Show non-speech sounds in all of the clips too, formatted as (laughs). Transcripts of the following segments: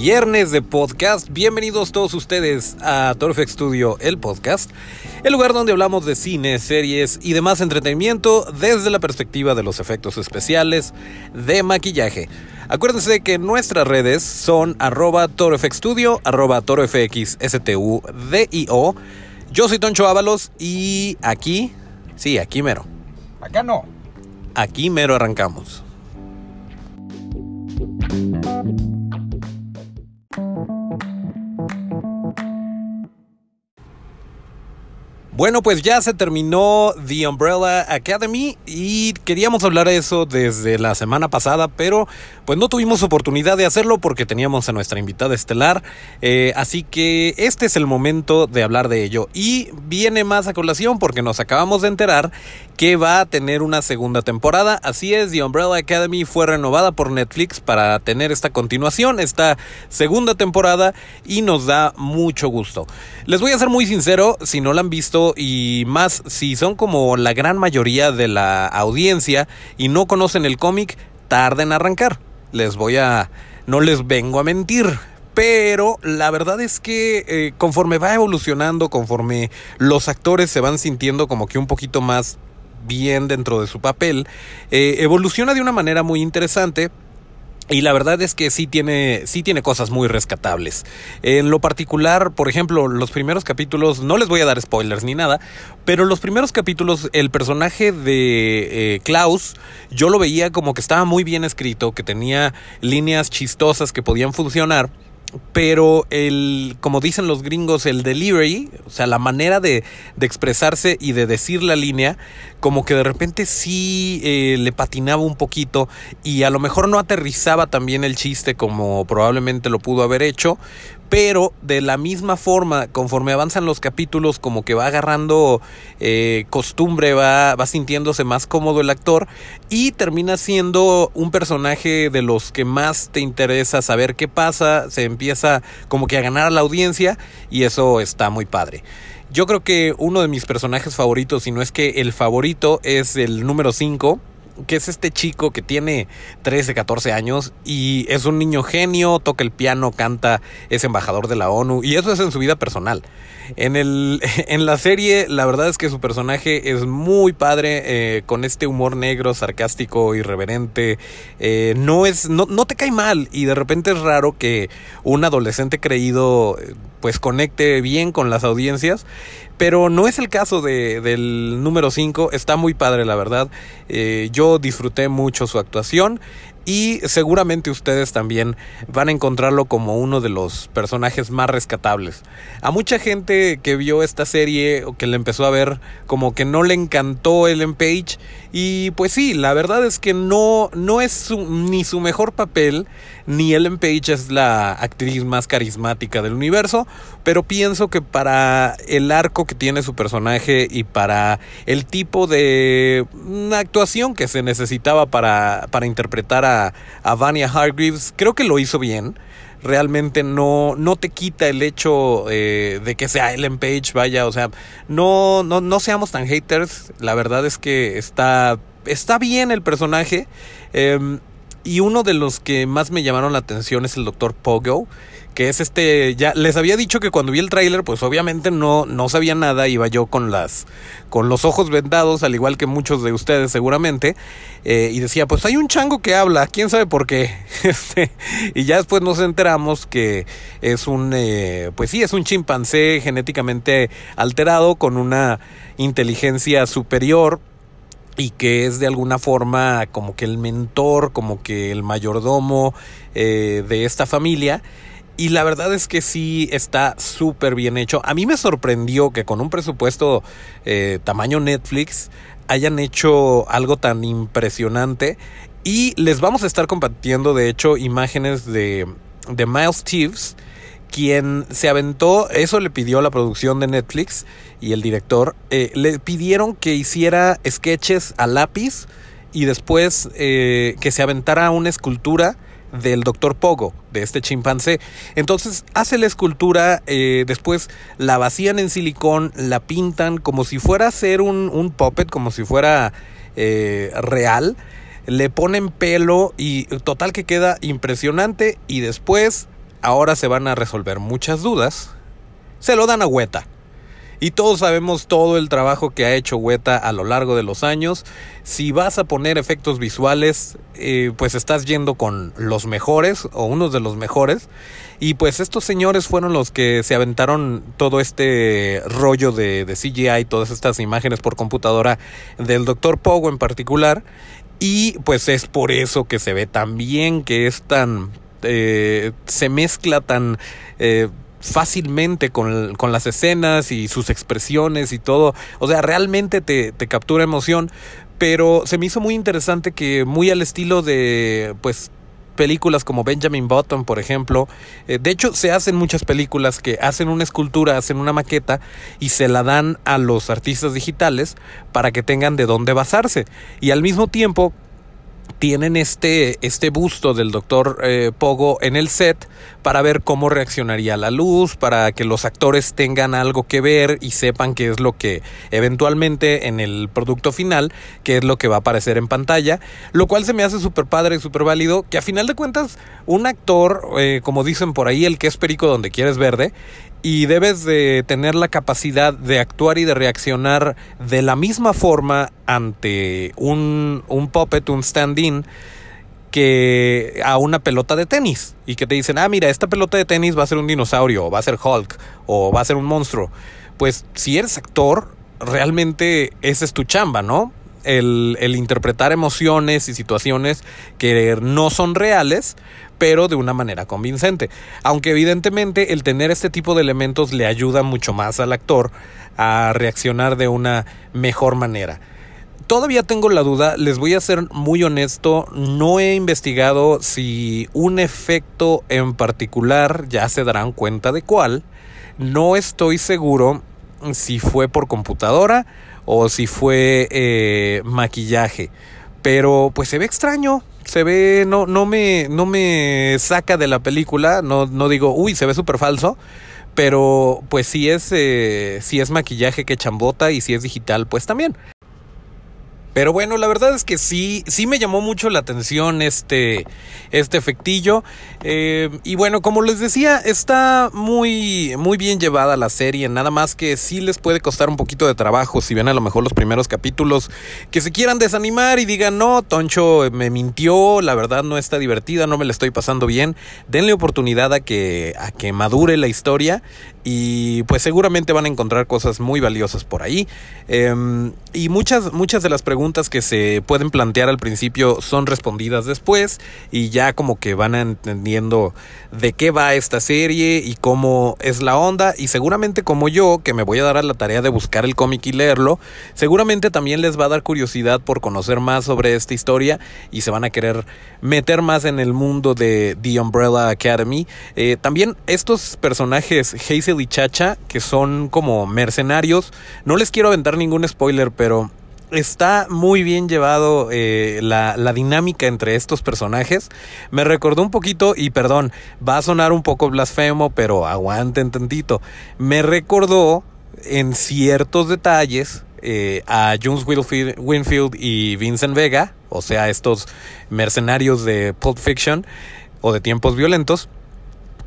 viernes de podcast. Bienvenidos todos ustedes a Torfex Studio, el podcast, el lugar donde hablamos de cine, series y demás entretenimiento desde la perspectiva de los efectos especiales de maquillaje. Acuérdense que nuestras redes son arroba torofxstudio, arroba torofxstudio. Yo soy Toncho Ábalos y aquí, sí, aquí mero. Acá no. Aquí mero arrancamos. Bueno, pues ya se terminó The Umbrella Academy y queríamos hablar de eso desde la semana pasada, pero pues no tuvimos oportunidad de hacerlo porque teníamos a nuestra invitada estelar, eh, así que este es el momento de hablar de ello y viene más a colación porque nos acabamos de enterar que va a tener una segunda temporada, así es, The Umbrella Academy fue renovada por Netflix para tener esta continuación, esta segunda temporada y nos da mucho gusto. Les voy a ser muy sincero, si no la han visto, y más si son como la gran mayoría de la audiencia y no conocen el cómic, tarden en arrancar. Les voy a... no les vengo a mentir. Pero la verdad es que eh, conforme va evolucionando, conforme los actores se van sintiendo como que un poquito más bien dentro de su papel, eh, evoluciona de una manera muy interesante y la verdad es que sí tiene, sí tiene cosas muy rescatables. En lo particular, por ejemplo, los primeros capítulos, no les voy a dar spoilers ni nada, pero los primeros capítulos, el personaje de eh, Klaus, yo lo veía como que estaba muy bien escrito, que tenía líneas chistosas que podían funcionar pero el, como dicen los gringos, el delivery, o sea, la manera de, de expresarse y de decir la línea, como que de repente sí eh, le patinaba un poquito y a lo mejor no aterrizaba también el chiste como probablemente lo pudo haber hecho, pero de la misma forma, conforme avanzan los capítulos, como que va agarrando eh, costumbre, va, va sintiéndose más cómodo el actor y termina siendo un personaje de los que más te interesa saber qué pasa, se empieza como que a ganar a la audiencia y eso está muy padre. Yo creo que uno de mis personajes favoritos, si no es que el favorito, es el número 5 que es este chico que tiene 13, 14 años y es un niño genio, toca el piano, canta, es embajador de la ONU y eso es en su vida personal. En, el, (laughs) en la serie, la verdad es que su personaje es muy padre, eh, con este humor negro, sarcástico, irreverente. Eh, no, es, no, no te cae mal y de repente es raro que un adolescente creído pues conecte bien con las audiencias. Pero no es el caso de, del número 5, está muy padre la verdad. Eh, yo disfruté mucho su actuación y seguramente ustedes también van a encontrarlo como uno de los personajes más rescatables. A mucha gente que vio esta serie o que le empezó a ver como que no le encantó Ellen Page y pues sí, la verdad es que no, no es ni su mejor papel, ni Ellen Page es la actriz más carismática del universo, pero pienso que para el arco que tiene su personaje y para el tipo de actuación que se necesitaba para, para interpretar a a, Vania Hargreaves, creo que lo hizo bien. Realmente no, no te quita el hecho eh, de que sea Ellen Page, vaya, o sea, no, no, no seamos tan haters. La verdad es que está, está bien el personaje. Em, y uno de los que más me llamaron la atención es el Dr. Pogo que es este, ya les había dicho que cuando vi el tráiler, pues obviamente no, no sabía nada, iba yo con las, con los ojos vendados, al igual que muchos de ustedes seguramente, eh, y decía, pues hay un chango que habla, quién sabe por qué, (laughs) este, y ya después nos enteramos que es un, eh, pues sí, es un chimpancé genéticamente alterado con una inteligencia superior, y que es de alguna forma como que el mentor, como que el mayordomo eh, de esta familia y la verdad es que sí está súper bien hecho. A mí me sorprendió que con un presupuesto eh, tamaño Netflix hayan hecho algo tan impresionante. Y les vamos a estar compartiendo, de hecho, imágenes de, de Miles Teves, quien se aventó, eso le pidió la producción de Netflix y el director, eh, le pidieron que hiciera sketches a lápiz y después eh, que se aventara una escultura del doctor Pogo, de este chimpancé. Entonces hace la escultura, eh, después la vacían en silicón, la pintan como si fuera a ser un, un puppet, como si fuera eh, real. Le ponen pelo y total que queda impresionante y después ahora se van a resolver muchas dudas, se lo dan a Hueta. Y todos sabemos todo el trabajo que ha hecho Weta a lo largo de los años. Si vas a poner efectos visuales, eh, pues estás yendo con los mejores o unos de los mejores. Y pues estos señores fueron los que se aventaron todo este rollo de, CGI, todas estas imágenes por computadora del Dr. Pogo en particular. Y pues es por eso que se ve tan bien, que es tan... Eh, se mezcla tan... Eh, fácilmente con, con, las escenas y sus expresiones y todo. O sea, realmente te, te, captura emoción. Pero se me hizo muy interesante que muy al estilo de, pues, películas como Benjamin Button, por ejemplo. Eh, de hecho, se hacen muchas películas que hacen una escultura, hacen una maqueta y se la dan a los artistas digitales para que tengan de dónde basarse. Y al mismo tiempo tienen este, este busto del doctor eh, Pogo en el set para ver cómo reaccionaría la luz, para que los actores tengan algo que ver y sepan qué es lo que eventualmente en el producto final, qué es lo que va a aparecer en pantalla, lo cual se me hace súper padre y súper válido, que a final de cuentas un actor, eh, como dicen por ahí, el que es perico donde quieres verde, y debes de tener la capacidad de actuar y de reaccionar de la misma forma ante un, un puppet, un stand-in, que a una pelota de tenis y que te dicen, ah, mira, esta pelota de tenis va a ser un dinosaurio, o va a ser Hulk, o va a ser un monstruo. Pues si eres actor, realmente esa es tu chamba, ¿no? El, el interpretar emociones y situaciones que no son reales, pero de una manera convincente. Aunque evidentemente el tener este tipo de elementos le ayuda mucho más al actor a reaccionar de una mejor manera. Todavía tengo la duda, les voy a ser muy honesto, no he investigado si un efecto en particular, ya se darán cuenta de cuál, no estoy seguro si fue por computadora o si fue eh, maquillaje, pero pues se ve extraño, se ve, no, no, me, no me saca de la película, no, no digo, uy, se ve súper falso, pero pues si es, eh, si es maquillaje que chambota y si es digital, pues también. Pero bueno, la verdad es que sí, sí me llamó mucho la atención este, este efectillo. Eh, y bueno, como les decía, está muy, muy bien llevada la serie. Nada más que sí les puede costar un poquito de trabajo si ven a lo mejor los primeros capítulos que se quieran desanimar y digan, no, Toncho me mintió, la verdad no está divertida, no me la estoy pasando bien. Denle oportunidad a que, a que madure la historia y pues seguramente van a encontrar cosas muy valiosas por ahí. Em, y muchas, muchas de las preguntas que se pueden plantear al principio son respondidas después y ya como que van entendiendo de qué va esta serie y cómo es la onda y seguramente como yo que me voy a dar a la tarea de buscar el cómic y leerlo, seguramente también les va a dar curiosidad por conocer más sobre esta historia y se van a querer meter más en el mundo de The Umbrella Academy. Eh, también estos personajes Hazel y Chacha que son como mercenarios, no les quiero aventar ningún spoiler, pero está muy bien llevado eh, la, la, dinámica entre estos personajes. Me recordó un poquito, y perdón, va a sonar un poco blasfemo, pero aguanten tantito. Me recordó en ciertos detalles eh, a Jones Winfield y Vincent Vega, o sea, estos mercenarios de Pulp Fiction o de tiempos violentos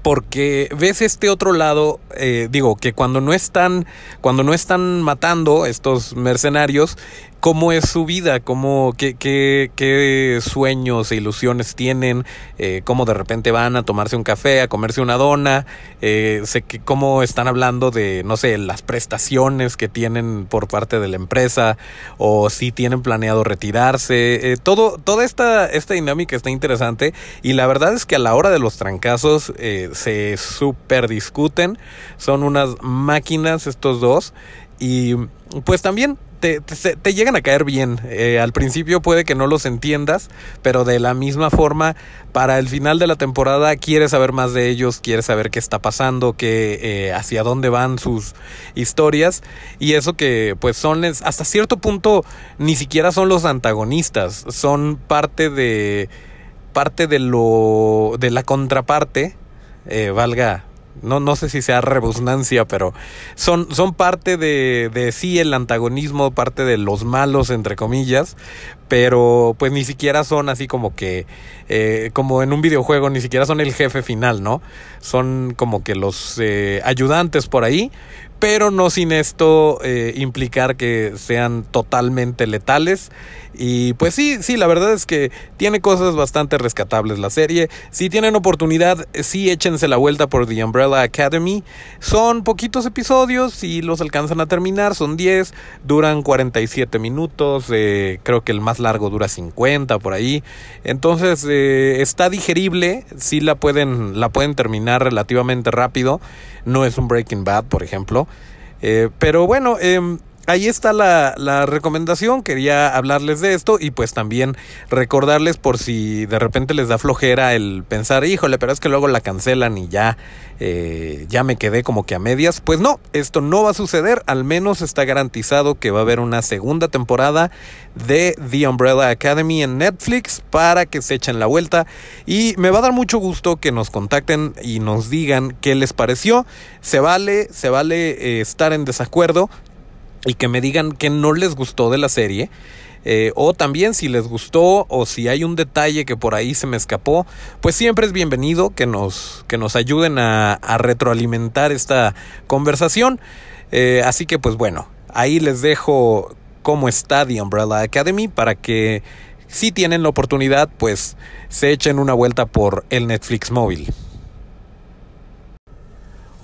porque ves este otro lado, eh, digo, que cuando no están, cuando no están matando estos mercenarios, cómo es su vida, cómo, qué, qué, qué sueños e ilusiones tienen, eh, cómo de repente van a tomarse un café, a comerse una dona, eh, sé que cómo están hablando de, no sé, las prestaciones que tienen por parte de la empresa, o si tienen planeado retirarse, eh, todo, toda esta, esta dinámica está interesante, y la verdad es que a la hora de los trancazos eh, se super discuten, son unas máquinas estos dos, y pues también te, llegan a caer bien. Eh, al principio puede que no los entiendas, pero de la misma forma, para el final de la temporada quieres saber más de ellos, quieres saber qué está pasando, qué, eh, hacia dónde van sus historias. Y eso que pues son hasta cierto punto ni siquiera son los antagonistas, son parte de parte de lo de la contraparte, eh, valga no, no sé si sea rebusnancia, pero son, son parte de, de sí el antagonismo, parte de los malos, entre comillas, pero pues ni siquiera son así como que, eh, como en un videojuego, ni siquiera son el jefe final, ¿no? Son como que los eh, ayudantes por ahí, pero no sin esto eh, implicar que sean totalmente letales. Y pues sí, sí, la verdad es que tiene cosas bastante rescatables la serie. Si tienen oportunidad, sí échense la vuelta por The Umbrella Academy. Son poquitos episodios y los alcanzan a terminar, son 10, duran 47 minutos, creo que el más largo dura 50 por ahí. Entonces eh, está digerible, sí la pueden, la pueden terminar relativamente rápido. No es un Breaking Bad, por ejemplo. Eh, pero bueno, eh, ahí está la, recomendación. Quería hablarles de esto y pues también recordarles por si de repente les da flojera el pensar, híjole, pero es que luego la cancelan y ya, eh, ya me quedé como que a medias. Pues no, esto no va a suceder. Al menos está garantizado que va a haber una segunda temporada de The Umbrella Academy en Netflix para que se echen la vuelta. Y me va a dar mucho gusto que nos contacten y nos digan qué les pareció. Se vale, se vale eh, estar en desacuerdo y que me digan que no les gustó de la serie. Eh, o también si les gustó o si hay un detalle que por ahí se me escapó, pues siempre es bienvenido que nos, que nos ayuden a, retroalimentar esta conversación. Eh, así que pues bueno, ahí les dejo cómo está The Umbrella Academy para que si tienen la oportunidad pues se echen una vuelta por el Netflix móvil.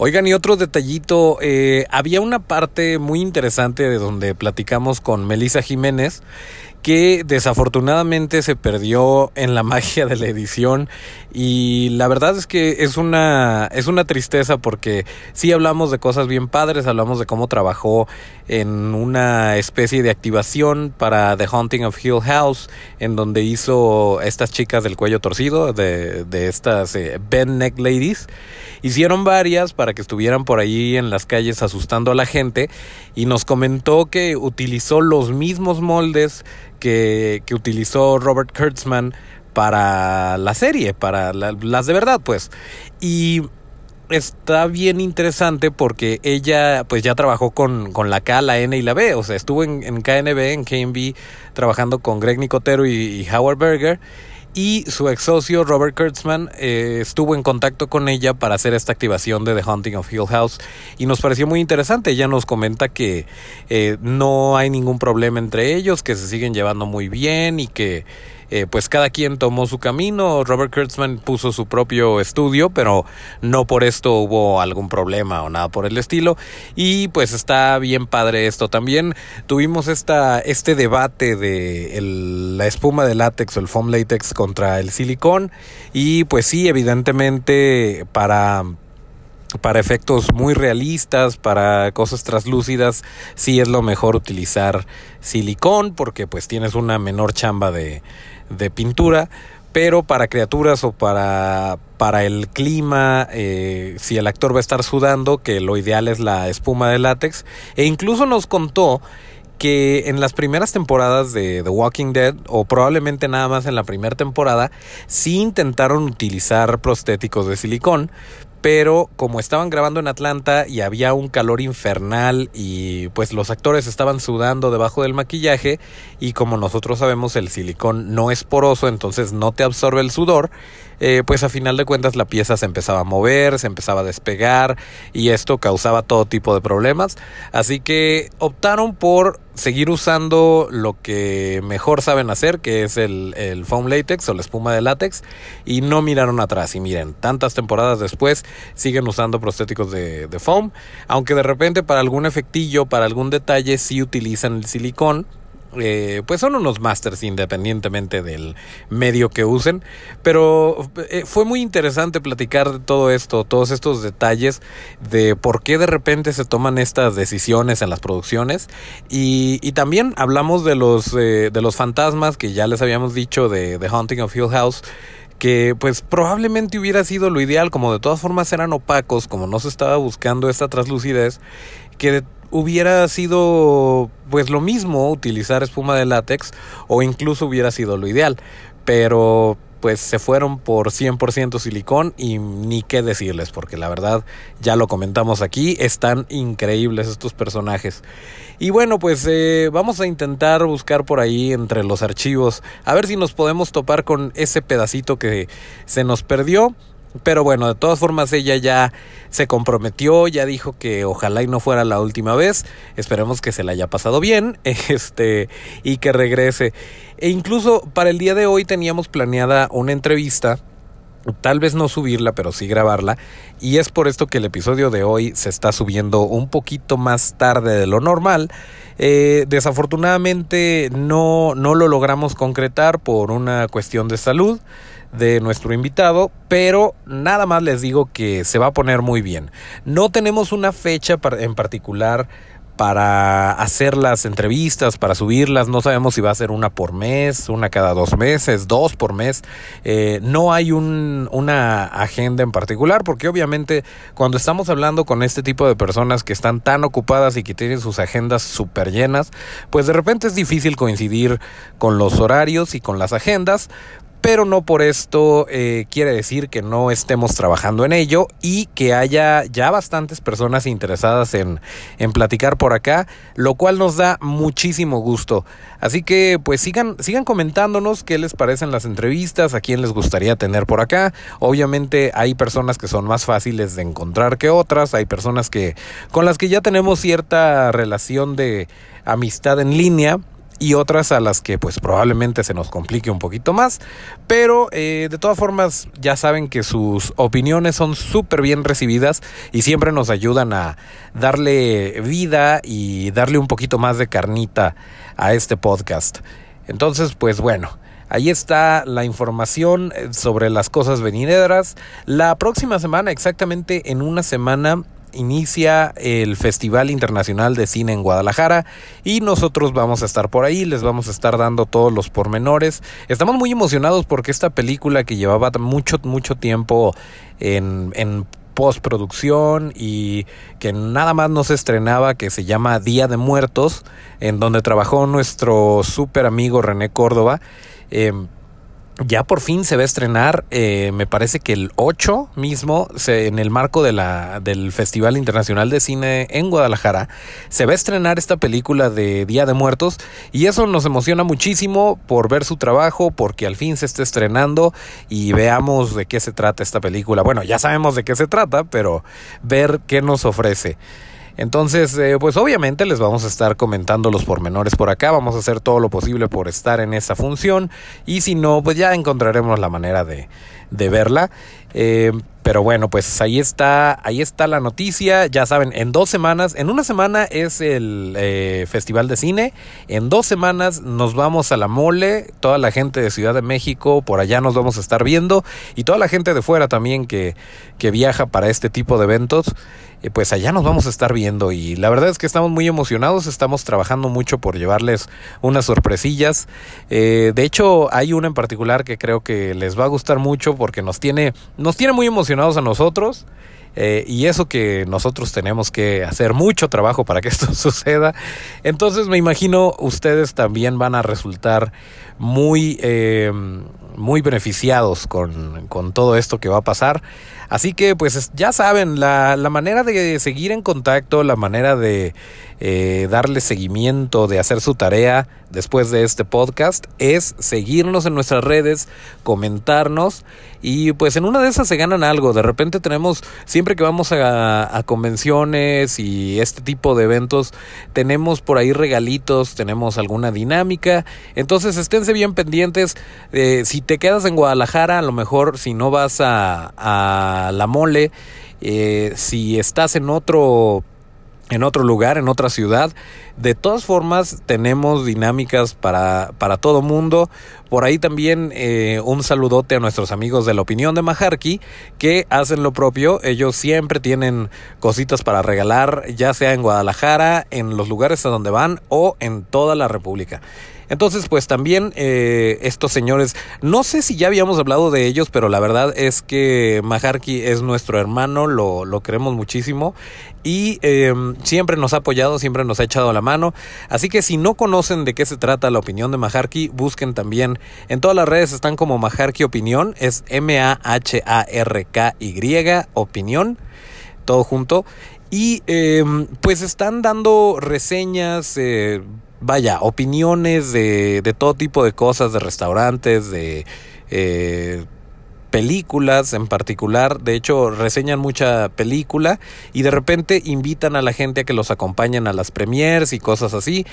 Oigan, y otro detallito, eh, había una parte muy interesante de donde platicamos con Melissa Jiménez que desafortunadamente se perdió en la (laughs) magia de la edición. Y la verdad es que es una es una tristeza porque sí hablamos de cosas bien padres, hablamos de cómo trabajó en una especie de activación para The Haunting of Hill House en donde hizo estas chicas del cuello torcido de, de estas eh, Ben Neck Ladies. Hicieron varias para que estuvieran por ahí en las calles asustando a la gente y nos comentó que utilizó los mismos moldes que, utilizó Robert Kurtzman para la serie, para la, las de verdad, pues. Y está bien interesante porque ella pues ya trabajó con, con, la K, la N y la B, o sea, estuvo en, en KNB, en KNB, trabajando con Greg Nicotero y, y Howard Berger y su ex socio Robert Kurtzman eh, estuvo en contacto con ella para hacer esta activación de The Haunting of Hill House y nos pareció muy interesante. Ella nos comenta que eh, no hay ningún problema entre ellos, que se siguen llevando muy bien y que eh, pues cada quien tomó su camino. Robert Kurtzman puso su propio estudio, pero no por esto hubo algún problema o nada por el estilo. Y pues está bien padre esto. También tuvimos esta, este debate de la espuma de látex o el foam latex contra el silicón. Y pues sí, evidentemente para para efectos muy realistas, para cosas traslúcidas, sí es lo mejor utilizar silicón porque pues tienes una menor chamba de, de pintura, pero para criaturas o para, para el clima, eh, si el actor va a estar sudando, que lo ideal es la espuma de látex, e incluso nos contó que en las primeras temporadas de The Walking Dead, o probablemente nada más en la primera temporada, sí intentaron utilizar prostéticos de silicón, pero como estaban grabando en Atlanta y había un calor infernal y pues los actores estaban sudando debajo del maquillaje y como nosotros sabemos el silicón no es poroso entonces no te absorbe el sudor eh, pues a final de cuentas la pieza se empezaba a mover, se empezaba a despegar y esto causaba todo tipo de problemas. Así que optaron por seguir usando lo que mejor saben hacer, que es el, el, foam latex o la espuma de látex, y no miraron atrás. Y miren, tantas temporadas después siguen usando prostéticos de, de foam, aunque de repente para algún efectillo, para algún detalle, sí utilizan el silicón eh, pues son unos masters independientemente del medio que usen, pero eh, fue muy interesante platicar de todo esto, todos estos detalles de por qué de repente se toman estas decisiones en las producciones y, y también hablamos de los, eh, de los fantasmas que ya les habíamos dicho de The Haunting of Hill House que pues probablemente hubiera sido lo ideal, como de todas formas eran opacos, como no se estaba buscando esta translucidez, que hubiera sido pues lo mismo utilizar espuma de látex o incluso hubiera sido lo ideal. Pero pues se fueron por 100% silicón y ni qué decirles, porque la verdad ya lo comentamos aquí, están increíbles estos personajes. Y bueno, pues eh, vamos a intentar buscar por ahí entre los archivos, a ver si nos podemos topar con ese pedacito que se nos perdió. Pero bueno, de todas formas ella ya se comprometió, ya dijo que ojalá y no fuera la última vez. Esperemos que se la haya pasado bien, (laughs) este y que regrese. E incluso para el día de hoy teníamos planeada una entrevista tal vez no subirla, pero sí grabarla. Y es por esto que el episodio de hoy se está subiendo un poquito más tarde de lo normal. Eh, desafortunadamente no, no lo logramos concretar por una cuestión de salud de nuestro invitado, pero nada más les digo que se va a poner muy bien. No tenemos una fecha en particular para hacer las entrevistas, para subirlas. No sabemos si va a ser una por mes, una cada dos meses, dos por mes. Eh, no hay un, una agenda en particular porque obviamente cuando estamos hablando con este tipo de personas que están tan ocupadas y que tienen sus agendas súper llenas, pues de repente es difícil coincidir con los horarios y con las agendas pero no por esto eh, quiere decir que no estemos trabajando en ello y que haya ya bastantes personas interesadas en, en platicar por acá, lo cual nos da muchísimo gusto. Así que pues sigan, sigan comentándonos qué les parecen las entrevistas, a quién les gustaría tener por acá. Obviamente hay personas que son más fáciles de encontrar que otras, hay personas que con las que ya tenemos cierta relación de amistad en línea y otras a las que pues probablemente se nos complique un poquito más. Pero eh, de todas formas ya saben que sus opiniones son súper bien recibidas y siempre nos ayudan a darle vida y darle un poquito más de carnita a este podcast. Entonces pues bueno. Ahí está la información eh, sobre las cosas venideras. La próxima semana, exactamente en una semana, inicia el Festival Internacional de Cine en Guadalajara y nosotros vamos a estar por ahí, les vamos a estar dando todos los pormenores. Estamos muy emocionados porque esta película que llevaba mucho, mucho tiempo en, en postproducción y que nada más nos estrenaba, que se llama Día de Muertos, en donde trabajó nuestro súper amigo René Córdoba. Em, ya por fin se va a estrenar, eh, me parece que el 8 mismo, se, en el marco de la, del Festival Internacional de Cine en Guadalajara, se va a estrenar esta película de Día de Muertos y eso nos emociona muchísimo por ver su trabajo, porque al fin se está estrenando y veamos de qué se trata esta película. Bueno, ya sabemos de qué se trata, pero ver qué nos ofrece. Entonces, eh, pues obviamente les vamos a estar comentando los pormenores por acá, vamos a hacer todo lo posible por estar en esa función. Y si no, pues ya encontraremos la manera de, verla. Eh, pero bueno, pues ahí está, ahí está la noticia. Ya saben, en dos semanas, en una semana es el eh, Festival de Cine, en dos semanas nos vamos a la mole, toda la gente de Ciudad de México, por allá nos vamos a estar viendo, y toda la gente de fuera también que viaja para este tipo de eventos pues allá nos vamos a estar viendo y la verdad es que estamos muy emocionados, estamos trabajando mucho por llevarles unas sorpresillas. Eh, de hecho, hay una en particular que creo que les va a gustar mucho porque nos tiene, nos tiene muy emocionados a nosotros. Eh, y eso que nosotros tenemos que hacer mucho trabajo para que (laughs) esto suceda. Entonces me imagino ustedes también van a resultar muy, eh, muy beneficiados con, con todo esto que va a pasar. Así que pues ya saben, la, la manera de seguir en contacto, la manera de eh, darle seguimiento, de hacer su tarea después de este podcast es seguirnos en nuestras redes, comentarnos y pues en una de esas se ganan algo. De repente tenemos, siempre que vamos a, convenciones y este tipo de eventos, tenemos por ahí regalitos, tenemos alguna dinámica. Entonces esténse bien pendientes. Eh, si te quedas en Guadalajara, a lo mejor si no vas a, a la mole, eh, si estás en otro en otro lugar, en otra ciudad. De todas formas, tenemos dinámicas para, para todo mundo. Por ahí también eh, un saludote a nuestros amigos de la opinión de Majarki, que hacen lo propio. Ellos siempre tienen cositas para regalar, ya sea en Guadalajara, en los lugares a donde van o en toda la República. Entonces, pues también eh, estos señores, no sé si ya habíamos hablado de ellos, pero la verdad es que Maharki es nuestro hermano, lo, lo queremos muchísimo y eh, siempre nos ha apoyado, siempre nos ha echado la mano. Así que si no conocen de qué se trata la opinión de Maharki, busquen también. En todas las redes están como Maharki Opinión, es M-A-H-A-R-K-Y, opinión, todo junto. Y eh, pues están dando reseñas, eh, vaya, opiniones de, de, todo tipo de cosas, de restaurantes, de eh, películas en particular. De hecho, reseñan mucha película y de repente invitan a la gente a que los acompañen a las premiers y cosas así.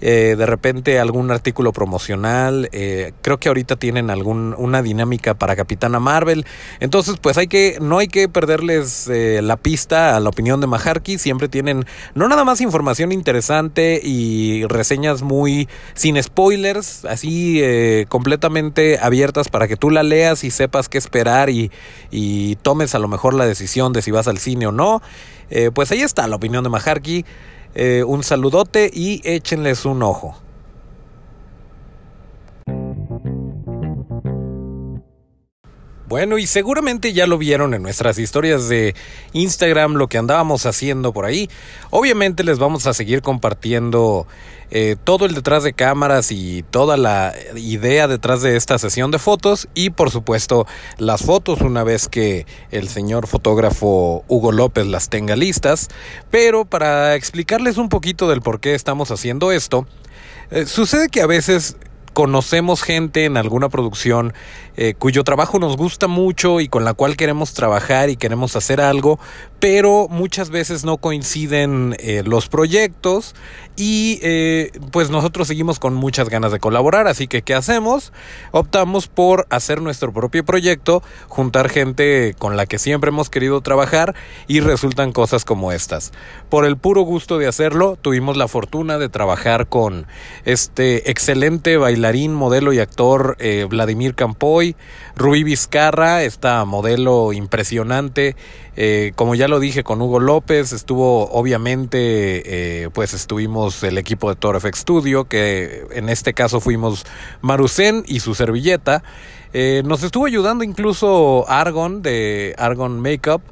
Eh, de repente algún artículo promocional. Eh, creo que ahorita tienen algún, una dinámica para Capitana Marvel. Entonces, pues hay que, no hay que perderles eh, la pista a la opinión de Maharky. Siempre tienen no nada más información interesante y reseñas muy sin spoilers, así completamente abiertas para que tú la leas y sepas qué esperar y, y tomes a lo mejor la decisión de si vas al cine o no. pues ahí está la opinión de Maharky. Eh, un saludote y échenles un ojo. Bueno, y seguramente ya lo vieron en nuestras historias de Instagram, lo que andábamos haciendo por ahí. Obviamente les vamos a seguir compartiendo eh, todo el detrás de cámaras y toda la idea detrás de esta sesión de fotos y por supuesto las fotos una vez que el señor fotógrafo Hugo López las tenga listas. Pero para explicarles un poquito del por qué estamos haciendo esto, eh, sucede que a veces conocemos gente en alguna producción eh, cuyo trabajo nos gusta mucho y con la cual queremos trabajar y queremos hacer algo, pero muchas veces no coinciden eh, los proyectos y eh, pues nosotros seguimos con muchas ganas de colaborar, así que ¿qué hacemos? Optamos por hacer nuestro propio proyecto, juntar gente con la que siempre hemos querido trabajar y resultan cosas como estas. Por el puro gusto de hacerlo, tuvimos la fortuna de trabajar con este excelente bailarín, modelo y actor Vladimir Campoy, Rubí Vizcarra, esta modelo impresionante, eh, como ya lo dije con Hugo López, estuvo obviamente, eh, pues estuvimos el equipo de Toro Studio, que en este caso fuimos Marusen y su servilleta. Eh, nos estuvo ayudando incluso Argon de Argon Makeup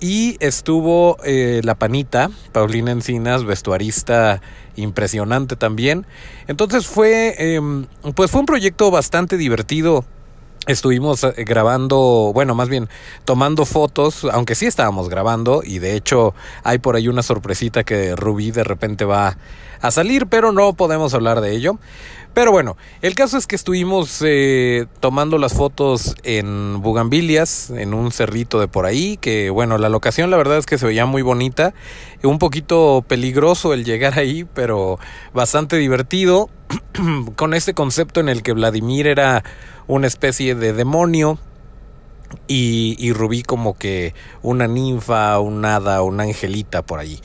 y estuvo la panita, Paulina Encinas, vestuarista impresionante también. Entonces fue, em, pues fue un proyecto bastante divertido estuvimos eh, grabando, bueno, más bien tomando fotos, aunque sí estábamos grabando y de hecho hay por ahí una sorpresita que Rubí de repente va a salir, pero no podemos hablar de ello. Pero bueno, el caso es que estuvimos eh, tomando las fotos en Bugambilias, en un cerrito de por ahí, que bueno, la locación la verdad es que se veía muy bonita, un poquito peligroso el llegar ahí, pero bastante divertido, (clears throat) con este concepto en el que Vladimir era una especie de demonio y, y, Rubí como que una ninfa, un hada, una angelita por ahí.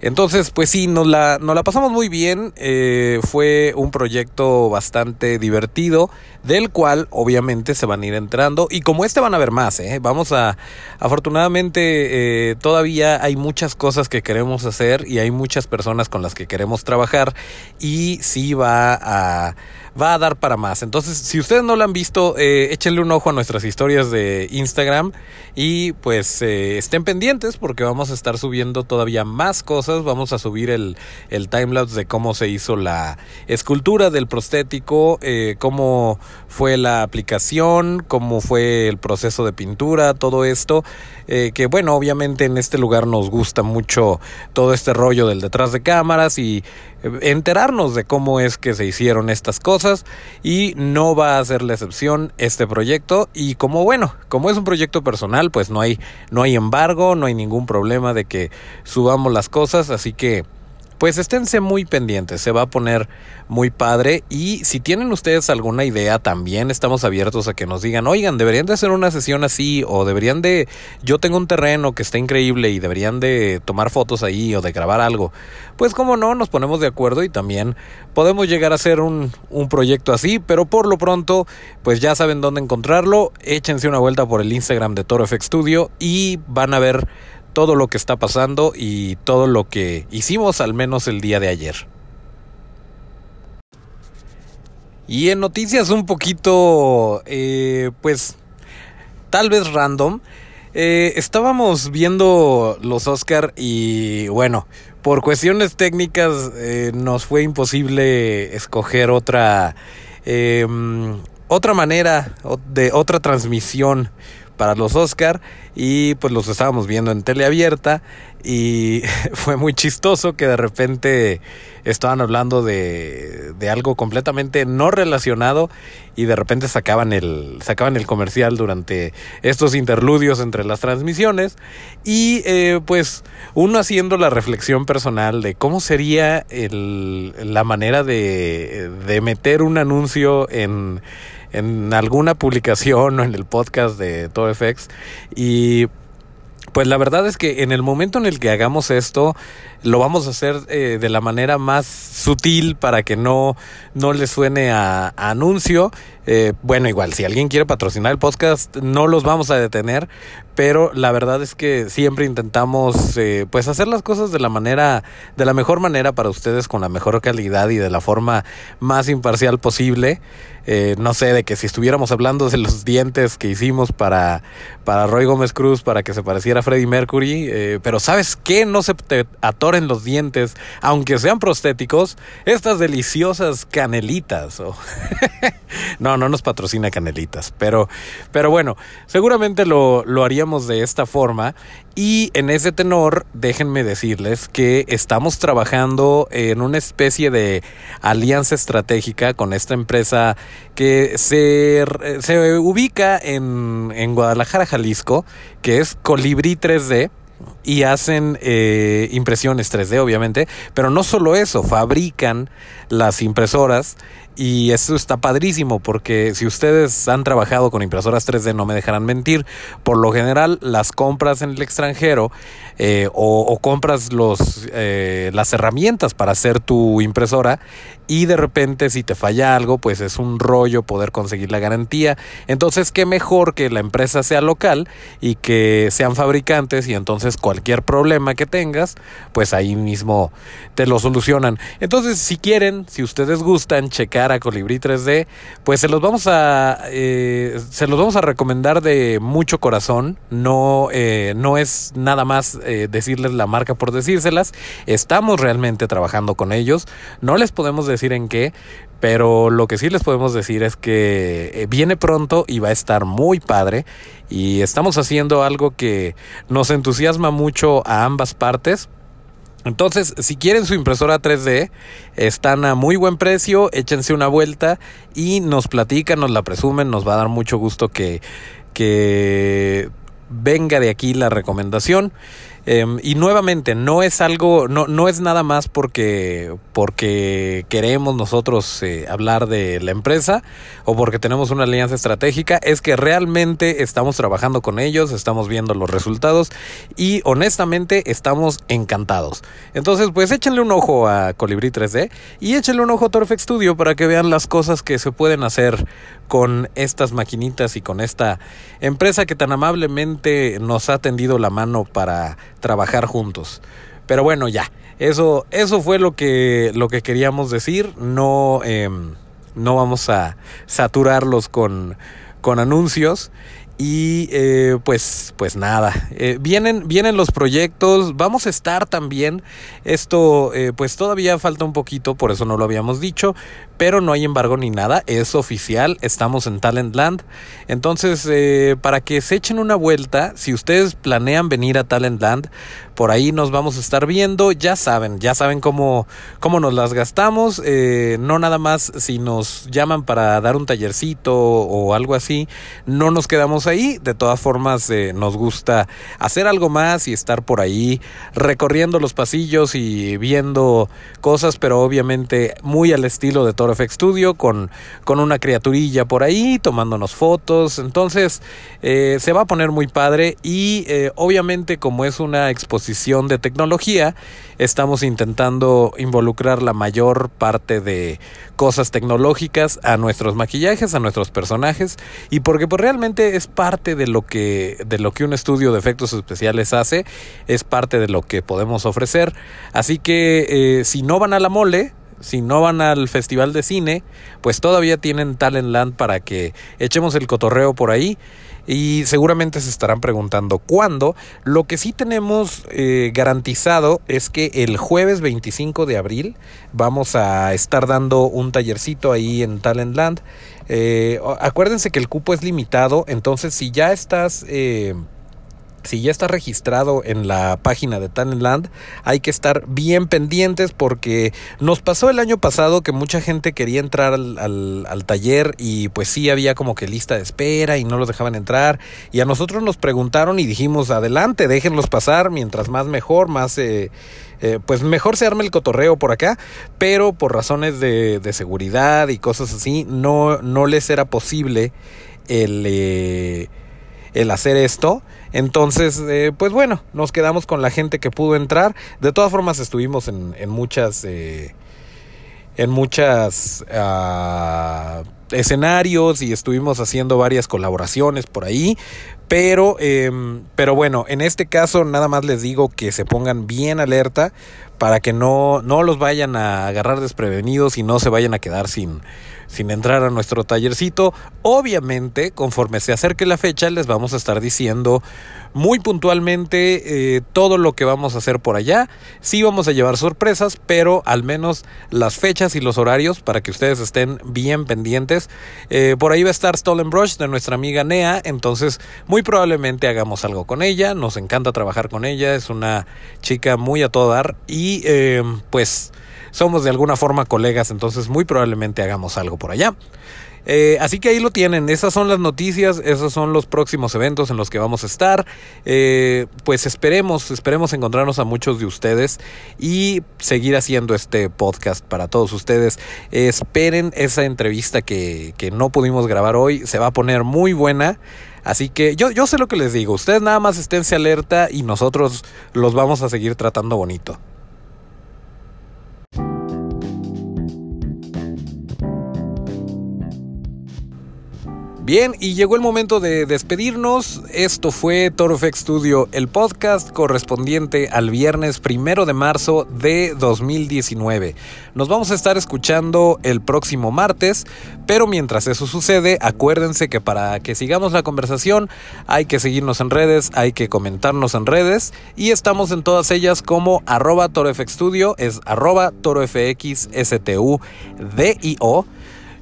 Entonces, pues sí, nos la, nos la pasamos muy bien. Eh, fue un proyecto bastante divertido, del cual obviamente se van a ir entrando. Y como este van a ver más, ¿eh? Vamos a, afortunadamente, eh, todavía hay muchas cosas que queremos hacer y hay muchas personas con las que queremos trabajar. Y sí va a va a dar para más. Entonces, si ustedes no lo han visto, eh, échenle un ojo a nuestras historias de Instagram y pues eh, estén pendientes porque vamos a estar subiendo todavía más cosas. Vamos a subir el, el timelapse de cómo se hizo la escultura del prostético, eh, cómo fue la aplicación, cómo fue el proceso de pintura, todo esto. Eh, que bueno, obviamente en este lugar nos gusta mucho todo este rollo del detrás de cámaras y eh, enterarnos de cómo es que se hicieron estas cosas y no va a ser la excepción este proyecto. Y como bueno, como es un proyecto personal, pues no hay no hay embargo, no hay ningún problema de que subamos las cosas, así que pues esténse muy pendientes, se va a poner muy padre. Y si tienen ustedes alguna idea también estamos abiertos a que nos digan, oigan, deberían de hacer una sesión así o deberían de, yo tengo un terreno que está increíble y deberían de tomar fotos ahí o de grabar algo, pues como no, nos ponemos de acuerdo y también podemos llegar a hacer un, un proyecto así, pero por lo pronto pues ya saben dónde encontrarlo, échense una vuelta por el Instagram de Toro FX Studio y van a ver todo lo que está pasando y todo lo que hicimos al menos el día de ayer. Y en noticias un poquito, eh, pues, tal vez random. Eh, estábamos viendo los Oscar y bueno, por cuestiones técnicas eh, nos fue imposible escoger otra, em, otra manera de otra transmisión para los Oscar y pues los estábamos viendo en tele abierta y (laughs) fue muy chistoso que de repente estaban hablando de, de, algo completamente no relacionado y de repente sacaban el, sacaban el comercial durante estos interludios entre las transmisiones y eh, pues uno haciendo la reflexión personal de cómo sería el, la manera de, de meter un anuncio en en alguna publicación o en el podcast de ToFX y pues la verdad es que en el momento en el que hagamos esto, lo vamos a hacer eh, de la manera más sutil para que no, no le suene a, anuncio. Eh, bueno, igual, si alguien quiere patrocinar el podcast, no los vamos a detener, pero la verdad es que siempre intentamos eh, pues hacer las cosas de la manera, de la mejor manera para ustedes, con la mejor calidad y de la forma más imparcial posible. Eh, no sé, de que si estuviéramos hablando de los dientes que hicimos para, para Roy Gómez Cruz para que se pareciera a Freddie Mercury, eh, pero ¿sabes qué? No se atoren los dientes, aunque sean prostéticos, estas deliciosas canelitas. (laughs) no, no nos patrocina canelitas, pero, pero bueno, seguramente lo, lo haríamos de esta forma. Y en ese tenor, déjenme decirles que estamos trabajando en una especie de alianza estratégica con esta empresa que se, se ubica en, en Guadalajara, Jalisco, que es Colibri 3D y hacen eh, impresiones 3D, obviamente, pero no solo eso, fabrican las impresoras y eso está padrísimo porque si ustedes han trabajado con impresoras 3D no me dejarán mentir, por lo general las compras en el extranjero eh, o, compras los, eh, las herramientas para hacer tu impresora y de repente si te falla algo pues es un rollo poder conseguir la garantía. Entonces qué mejor que la empresa sea local y que sean fabricantes y entonces cualquier problema que tengas pues ahí mismo te lo solucionan. Entonces si quieren, si ustedes gustan checar a Colibrí 3D, pues se los vamos a eh, se los vamos a recomendar de mucho corazón. No, eh, no es nada más eh, decirles la marca por decírselas. Estamos realmente trabajando con ellos. No les podemos decir en qué, pero lo que sí les podemos decir es que viene pronto y va a estar muy padre. Y estamos haciendo algo que nos entusiasma mucho a ambas partes entonces, si quieren su impresora 3D, están a muy buen precio, échense una vuelta y nos platican, nos la presumen, nos va a dar mucho gusto que, que venga de aquí la recomendación. Em, y nuevamente, no es algo, no, no es nada más porque, porque queremos nosotros eh, hablar de la empresa o porque tenemos una alianza estratégica, es que realmente estamos trabajando con ellos, estamos viendo los resultados y honestamente estamos encantados. Entonces, pues échenle un ojo a Colibri 3D y échenle un ojo a Torfex Studio para que vean las cosas que se pueden hacer con estas maquinitas y con esta empresa que tan amablemente nos ha tendido la mano para trabajar juntos. Pero bueno, ya, eso, eso fue lo que, lo que queríamos decir. No, em, no vamos a saturarlos con, con anuncios. Y eh, pues, pues nada, eh, vienen, vienen los proyectos, vamos a estar también, esto eh, pues todavía falta un poquito, por eso no lo habíamos dicho, pero no hay embargo ni nada, es oficial, estamos en Talentland. Entonces, para que se echen una vuelta, si ustedes planean venir a Talentland, por ahí nos vamos a estar viendo, ya saben, ya saben cómo, cómo nos las gastamos, no nada más si nos llaman para dar un tallercito o algo así, no nos quedamos ahí. De todas formas, eh, nos gusta hacer algo más y estar por ahí recorriendo los pasillos y viendo cosas, pero obviamente muy al estilo de Toro FX Studio, con, con una criaturilla por ahí, tomándonos fotos. Entonces, eh, se va a poner muy padre y eh, obviamente como es una exposición de tecnología, estamos intentando involucrar la mayor parte de cosas tecnológicas a nuestros maquillajes, a nuestros personajes y porque pues realmente es parte de lo que de lo que un estudio de efectos especiales hace, es parte de lo que podemos ofrecer. Así que eh, si no van a la mole, si no van al festival de cine, pues todavía tienen Talentland para que echemos el cotorreo por ahí y seguramente se estarán preguntando cuándo. Lo que sí tenemos eh, garantizado es que el jueves 25 de abril vamos a estar dando un tallercito ahí en Talentland. Eh, acuérdense que el cupo es limitado, entonces si ya estás... Eh, si ya está registrado en la página de Talentland, hay que estar bien pendientes porque nos pasó el año pasado que mucha gente quería entrar al, taller y pues sí había como que lista de espera y no los dejaban entrar. Y a nosotros nos preguntaron y dijimos, adelante, déjenlos pasar, mientras más mejor, más... Eh, eh, pues mejor se arme el cotorreo por acá, pero por razones de, seguridad y cosas así, no, no les era posible el... Eh, el hacer esto. Entonces, eh, pues bueno, nos quedamos con la gente que pudo entrar. De todas formas, estuvimos en, en muchas... En muchas ah, escenarios y estuvimos haciendo varias colaboraciones por ahí. Pero, em, pero bueno, en este caso nada más les digo que se pongan bien alerta para que no, no los vayan a agarrar desprevenidos y no se vayan a quedar sin, sin entrar a nuestro tallercito. Obviamente, conforme se acerque la fecha, les vamos a estar diciendo muy puntualmente eh, todo lo que vamos a hacer por allá. Sí vamos a llevar sorpresas, pero al menos las fechas y los horarios para que ustedes estén bien pendientes. Eh, por ahí va a estar Stolen Brush de nuestra amiga Nea, entonces muy probablemente hagamos algo con ella. Nos encanta trabajar con ella, es una chica muy a todo dar y eh, pues somos de alguna forma colegas, entonces muy probablemente hagamos algo por allá. Eh, así que ahí lo tienen, esas son las noticias, esos son los próximos eventos en los que vamos a estar. Eh, pues esperemos, esperemos encontrarnos a muchos de ustedes y seguir haciendo este podcast para todos ustedes. esperen esa entrevista que, que no pudimos grabar hoy, se va a poner muy buena. Así que yo, yo sé lo que les digo, ustedes nada más esténse alerta y nosotros los vamos a seguir tratando bonito. Bien, y llegó el momento de despedirnos. Esto fue Torofex Studio, el podcast correspondiente al viernes primero de marzo de 2019. Nos vamos a estar escuchando el próximo martes, pero mientras eso sucede, acuérdense que para que sigamos la conversación hay que seguirnos en redes, hay que comentarnos en redes y estamos en todas ellas como arroba torofxstudio, es arroba torofxstudio.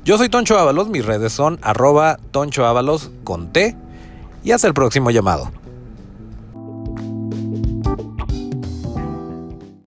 Yo soy Toncho Ábalos, mis redes son arroba Toncho Ábalos con T y hasta el próximo llamado.